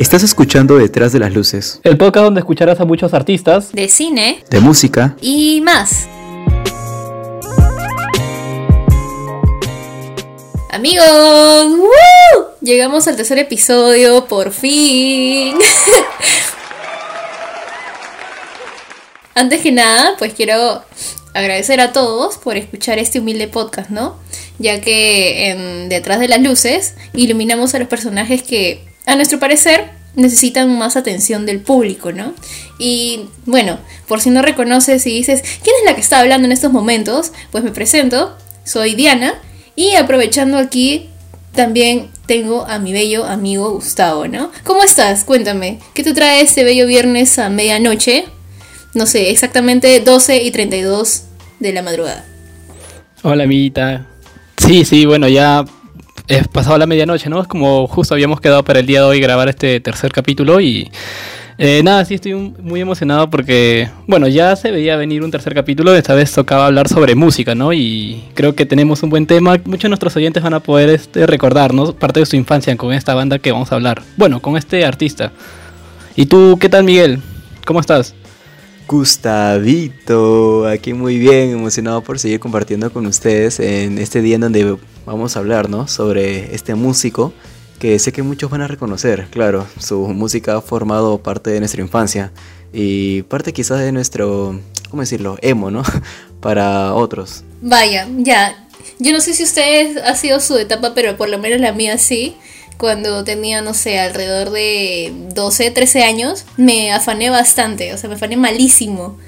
Estás escuchando Detrás de las Luces, El podcast donde escucharás a muchos artistas. de cine de música, y más. Amigos, ¡woo! llegamos al tercer episodio, por fin. Antes que nada, pues quiero agradecer a todos por escuchar este humilde podcast, ¿no? Ya que en Detrás de las Luces iluminamos a los personajes que, a nuestro parecer, necesitan más atención del público, ¿no? Y bueno, por si no reconoces y dices, ¿quién es la que está hablando en estos momentos? Pues me presento, soy Diana y aprovechando aquí también tengo a mi bello amigo Gustavo, ¿no? ¿Cómo estás? Cuéntame, ¿qué te trae este bello viernes a medianoche? No sé, exactamente 12 y 32 de la madrugada. Hola, amiguita. Sí, sí, bueno, ya es pasado la medianoche, ¿no? Es como justo habíamos quedado para el día de hoy grabar este tercer capítulo y eh, nada, sí estoy muy emocionado porque, bueno, ya se veía venir un tercer capítulo, esta vez tocaba hablar sobre música, ¿no? Y creo que tenemos un buen tema, muchos de nuestros oyentes van a poder este, recordarnos parte de su infancia con esta banda que vamos a hablar. Bueno, con este artista. ¿Y tú qué tal, Miguel? ¿Cómo estás? Gustavito, aquí muy bien, emocionado por seguir compartiendo con ustedes en este día en donde vamos a hablar, ¿no? Sobre este músico que sé que muchos van a reconocer, claro, su música ha formado parte de nuestra infancia y parte quizás de nuestro, ¿cómo decirlo? Emo, ¿no? Para otros. Vaya, ya. Yo no sé si ustedes ha sido su etapa, pero por lo menos la mía sí. Cuando tenía, no sé, alrededor de 12, 13 años, me afané bastante, o sea, me afané malísimo.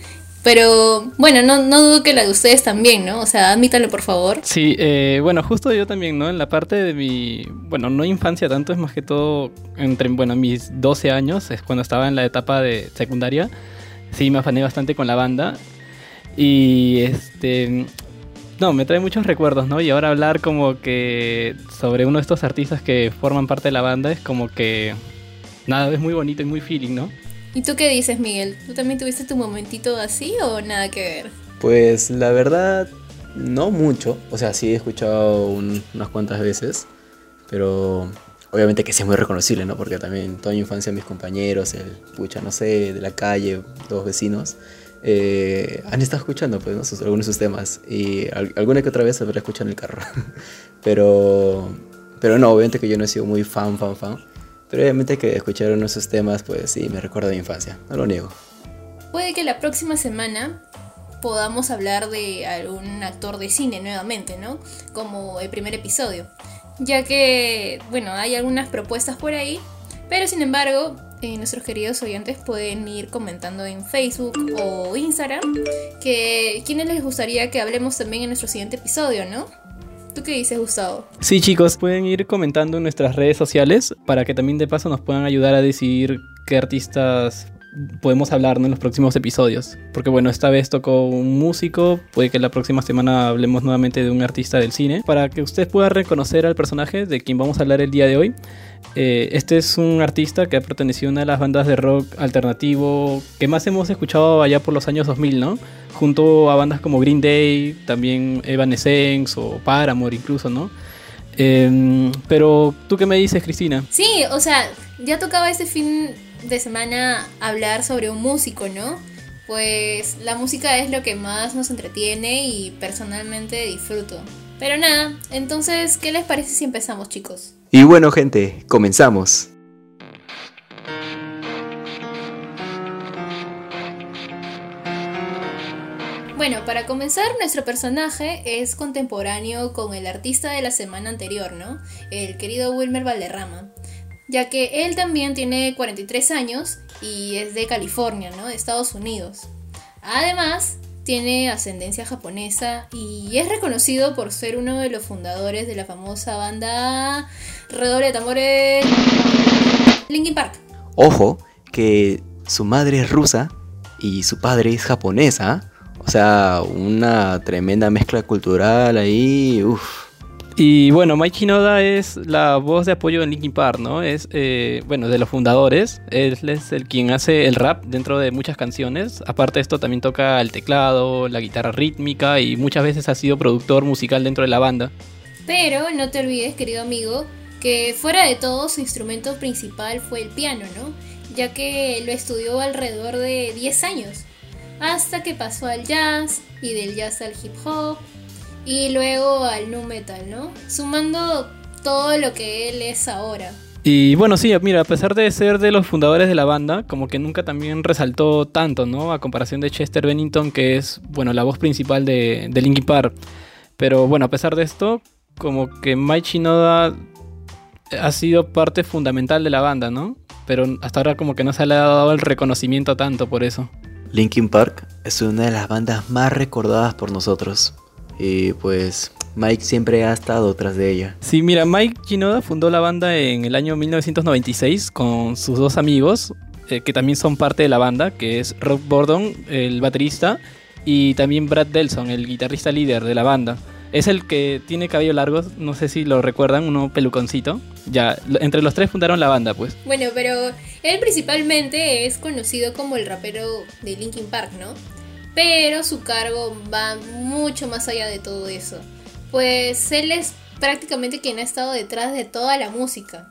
Pero bueno, no, no dudo que la de ustedes también, ¿no? O sea, admítanlo por favor. Sí, eh, bueno, justo yo también, ¿no? En la parte de mi, bueno, no infancia tanto, es más que todo entre, bueno, mis 12 años, es cuando estaba en la etapa de secundaria, sí me afané bastante con la banda y este, no, me trae muchos recuerdos, ¿no? Y ahora hablar como que sobre uno de estos artistas que forman parte de la banda es como que, nada, es muy bonito y muy feeling, ¿no? ¿Y tú qué dices, Miguel? ¿Tú también tuviste tu momentito así o nada que ver? Pues la verdad, no mucho. O sea, sí he escuchado un- unas cuantas veces, pero obviamente que sí es muy reconocible, ¿no? Porque también toda mi infancia mis compañeros, el pucha, no sé, de la calle, los vecinos, eh, han estado escuchando, pues, ¿no? Sus- algunos de sus temas. Y al- alguna que otra vez habré escuchado en el carro. pero, pero no, obviamente que yo no he sido muy fan, fan, fan. Pero que escuchar uno de sus temas, pues sí, me recuerda mi infancia, no lo niego. Puede que la próxima semana podamos hablar de algún actor de cine nuevamente, ¿no? Como el primer episodio. Ya que, bueno, hay algunas propuestas por ahí, pero sin embargo, eh, nuestros queridos oyentes pueden ir comentando en Facebook o Instagram que quiénes les gustaría que hablemos también en nuestro siguiente episodio, ¿no? ¿Tú qué dices, Gustavo? Sí, chicos, pueden ir comentando en nuestras redes sociales para que también de paso nos puedan ayudar a decidir qué artistas podemos hablar en los próximos episodios. Porque bueno, esta vez tocó un músico, puede que la próxima semana hablemos nuevamente de un artista del cine, para que usted pueda reconocer al personaje de quien vamos a hablar el día de hoy. Eh, este es un artista que ha pertenecido a una de las bandas de rock alternativo que más hemos escuchado allá por los años 2000, ¿no? Junto a bandas como Green Day, también Evanescence o Paramore incluso, ¿no? Em, pero, ¿tú qué me dices, Cristina? Sí, o sea, ya tocaba este fin de semana hablar sobre un músico, ¿no? Pues la música es lo que más nos entretiene y personalmente disfruto. Pero nada, entonces, ¿qué les parece si empezamos, chicos? Y bueno, gente, comenzamos. Bueno, para comenzar, nuestro personaje es contemporáneo con el artista de la semana anterior, ¿no? El querido Wilmer Valderrama. Ya que él también tiene 43 años y es de California, ¿no? De Estados Unidos. Además, tiene ascendencia japonesa y es reconocido por ser uno de los fundadores de la famosa banda Redoble de Tambores Linkin Park. Ojo, que su madre es rusa y su padre es japonesa. O sea, una tremenda mezcla cultural ahí. Uf. Y bueno, Mike Shinoda es la voz de apoyo en Linkin Park, ¿no? Es, eh, bueno, de los fundadores. Él es el quien hace el rap dentro de muchas canciones. Aparte de esto, también toca el teclado, la guitarra rítmica y muchas veces ha sido productor musical dentro de la banda. Pero no te olvides, querido amigo, que fuera de todo su instrumento principal fue el piano, ¿no? Ya que lo estudió alrededor de 10 años, hasta que pasó al jazz y del jazz al hip hop y luego al nu metal, ¿no? Sumando todo lo que él es ahora. Y bueno, sí, mira, a pesar de ser de los fundadores de la banda, como que nunca también resaltó tanto, ¿no? A comparación de Chester Bennington, que es, bueno, la voz principal de, de Linkin Park. Pero bueno, a pesar de esto, como que Mike Shinoda ha sido parte fundamental de la banda, ¿no? Pero hasta ahora como que no se le ha dado el reconocimiento tanto por eso. Linkin Park es una de las bandas más recordadas por nosotros. Y pues Mike siempre ha estado tras de ella. Sí, mira, Mike Shinoda fundó la banda en el año 1996 con sus dos amigos, eh, que también son parte de la banda, que es Rob Bordon, el baterista, y también Brad Delson, el guitarrista líder de la banda. Es el que tiene cabello largo, no sé si lo recuerdan, uno peluconcito. Ya, entre los tres fundaron la banda, pues. Bueno, pero él principalmente es conocido como el rapero de Linkin Park, ¿no? Pero su cargo va mucho más allá de todo eso. Pues él es prácticamente quien ha estado detrás de toda la música.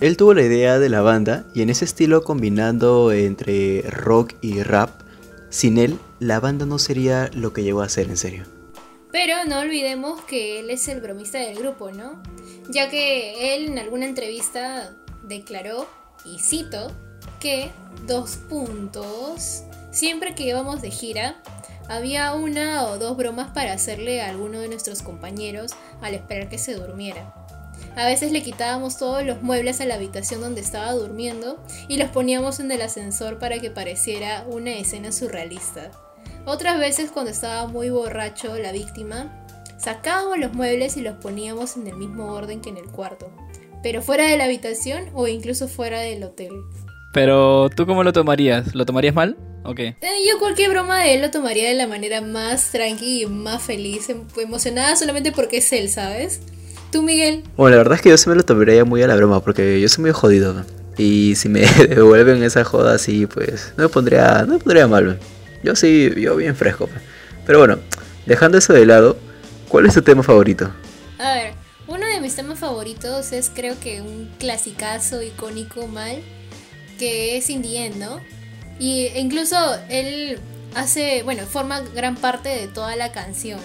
Él tuvo la idea de la banda y en ese estilo combinando entre rock y rap, sin él la banda no sería lo que llegó a ser en serio. Pero no olvidemos que él es el bromista del grupo, ¿no? Ya que él en alguna entrevista declaró, y cito, que dos puntos, siempre que íbamos de gira, había una o dos bromas para hacerle a alguno de nuestros compañeros al esperar que se durmiera. A veces le quitábamos todos los muebles a la habitación donde estaba durmiendo y los poníamos en el ascensor para que pareciera una escena surrealista. Otras veces cuando estaba muy borracho la víctima, sacábamos los muebles y los poníamos en el mismo orden que en el cuarto, pero fuera de la habitación o incluso fuera del hotel. Pero tú cómo lo tomarías? ¿Lo tomarías mal? ¿O qué? Eh, yo cualquier broma de él lo tomaría de la manera más tranqui y más feliz, em- emocionada solamente porque es él, ¿sabes? ¿Tú, Miguel? Bueno, la verdad es que yo se me lo tomaría muy a la broma porque yo soy muy jodido. ¿no? Y si me devuelven esa joda así, pues no me pondría, no me pondría mal. Yo sí, yo bien fresco. pues. Pero bueno, dejando eso de lado, ¿cuál es tu tema favorito? A ver, uno de mis temas favoritos es creo que un clasicazo icónico mal, que es In the End, ¿no? Y incluso él hace, bueno, forma gran parte de toda la canción,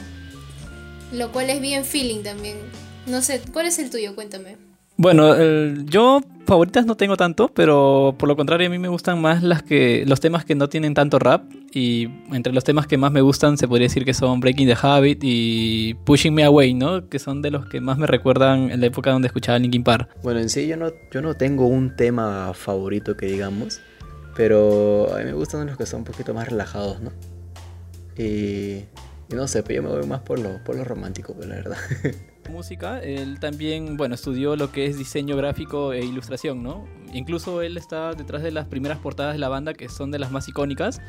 lo cual es bien feeling también. No sé, ¿cuál es el tuyo? Cuéntame. Bueno, el- yo favoritas no tengo tanto, pero por lo contrario a mí me gustan más las que los temas que no tienen tanto rap y entre los temas que más me gustan se podría decir que son Breaking the Habit y Pushing Me Away, ¿no? Que son de los que más me recuerdan en la época donde escuchaba Linkin Park. Bueno, en sí yo no, yo no tengo un tema favorito que digamos, pero a mí me gustan los que son un poquito más relajados, ¿no? Y, y no sé, pero yo me voy más por lo, por lo romántico, pues, la verdad. música, él también, bueno, estudió lo que es diseño gráfico e ilustración, ¿no? Incluso él está detrás de las primeras portadas de la banda, que son de las más icónicas.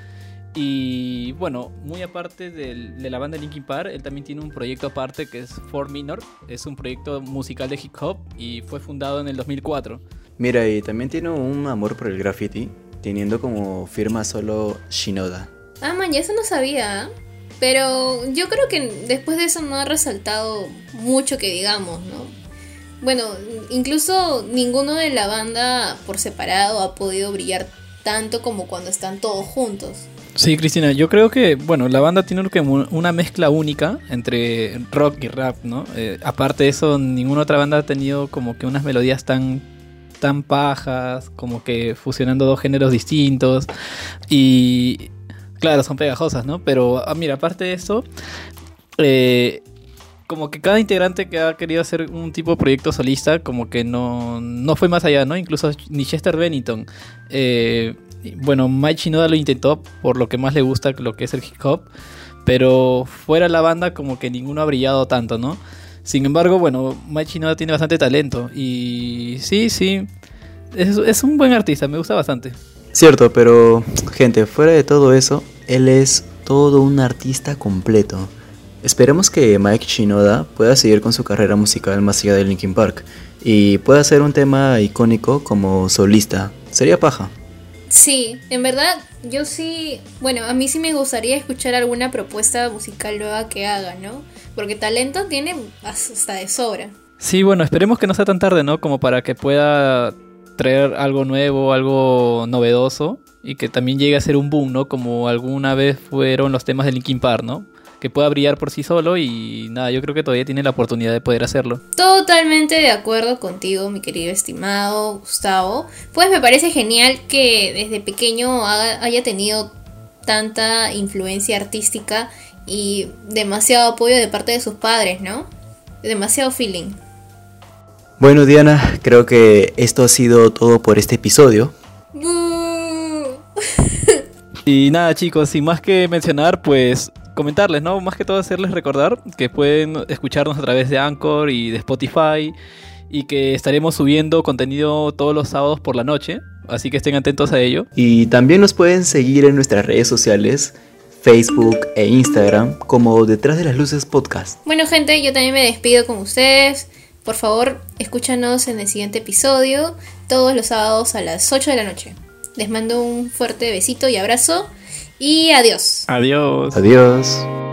Y bueno, muy aparte del- de la banda Linkin Park, él también tiene un proyecto aparte que es Four Minor. Es un proyecto musical de hip hop y fue fundado en el 2004. Mira, y también tiene un amor por el graffiti, teniendo como firma solo Shinoda. Ah, man, ya eso no sabía. ¿ah? Pero yo creo que después de eso no ha resaltado mucho que digamos, ¿no? Bueno, incluso ninguno de la banda por separado ha podido brillar tanto como cuando están todos juntos. Sí, Cristina, yo creo que, bueno, la banda tiene una mezcla única entre rock y rap, ¿no? Eh, aparte de eso, ninguna otra banda ha tenido como que unas melodías tan, tan pajas, como que fusionando dos géneros distintos. Y, claro, son pegajosas, ¿no? Pero, ah, mira, aparte de eso, eh, como que cada integrante que ha querido hacer un tipo de proyecto solista, como que no, no fue más allá, ¿no? Incluso ni Chester Bennington. Eh, bueno, Mike Shinoda lo intentó por lo que más le gusta, lo que es el hip hop. Pero fuera la banda, como que ninguno ha brillado tanto, ¿no? Sin embargo, bueno, Mike Shinoda tiene bastante talento. Y sí, sí. Es, es un buen artista, me gusta bastante. Cierto, pero gente, fuera de todo eso, él es todo un artista completo. Esperemos que Mike Shinoda pueda seguir con su carrera musical más allá de Linkin Park y pueda hacer un tema icónico como solista. Sería paja. Sí, en verdad, yo sí, bueno, a mí sí me gustaría escuchar alguna propuesta musical nueva que haga, ¿no? Porque talento tiene hasta de sobra. Sí, bueno, esperemos que no sea tan tarde, ¿no? Como para que pueda traer algo nuevo, algo novedoso y que también llegue a ser un boom, ¿no? Como alguna vez fueron los temas de Linkin Park, ¿no? Que pueda brillar por sí solo y nada, yo creo que todavía tiene la oportunidad de poder hacerlo. Totalmente de acuerdo contigo, mi querido estimado Gustavo. Pues me parece genial que desde pequeño haya tenido tanta influencia artística y demasiado apoyo de parte de sus padres, ¿no? Demasiado feeling. Bueno, Diana, creo que esto ha sido todo por este episodio. y nada, chicos, sin más que mencionar, pues comentarles, ¿no? Más que todo hacerles recordar que pueden escucharnos a través de Anchor y de Spotify y que estaremos subiendo contenido todos los sábados por la noche, así que estén atentos a ello. Y también nos pueden seguir en nuestras redes sociales, Facebook e Instagram como Detrás de las Luces Podcast. Bueno gente, yo también me despido con ustedes. Por favor, escúchanos en el siguiente episodio, todos los sábados a las 8 de la noche. Les mando un fuerte besito y abrazo y adiós. Adiós. Adiós.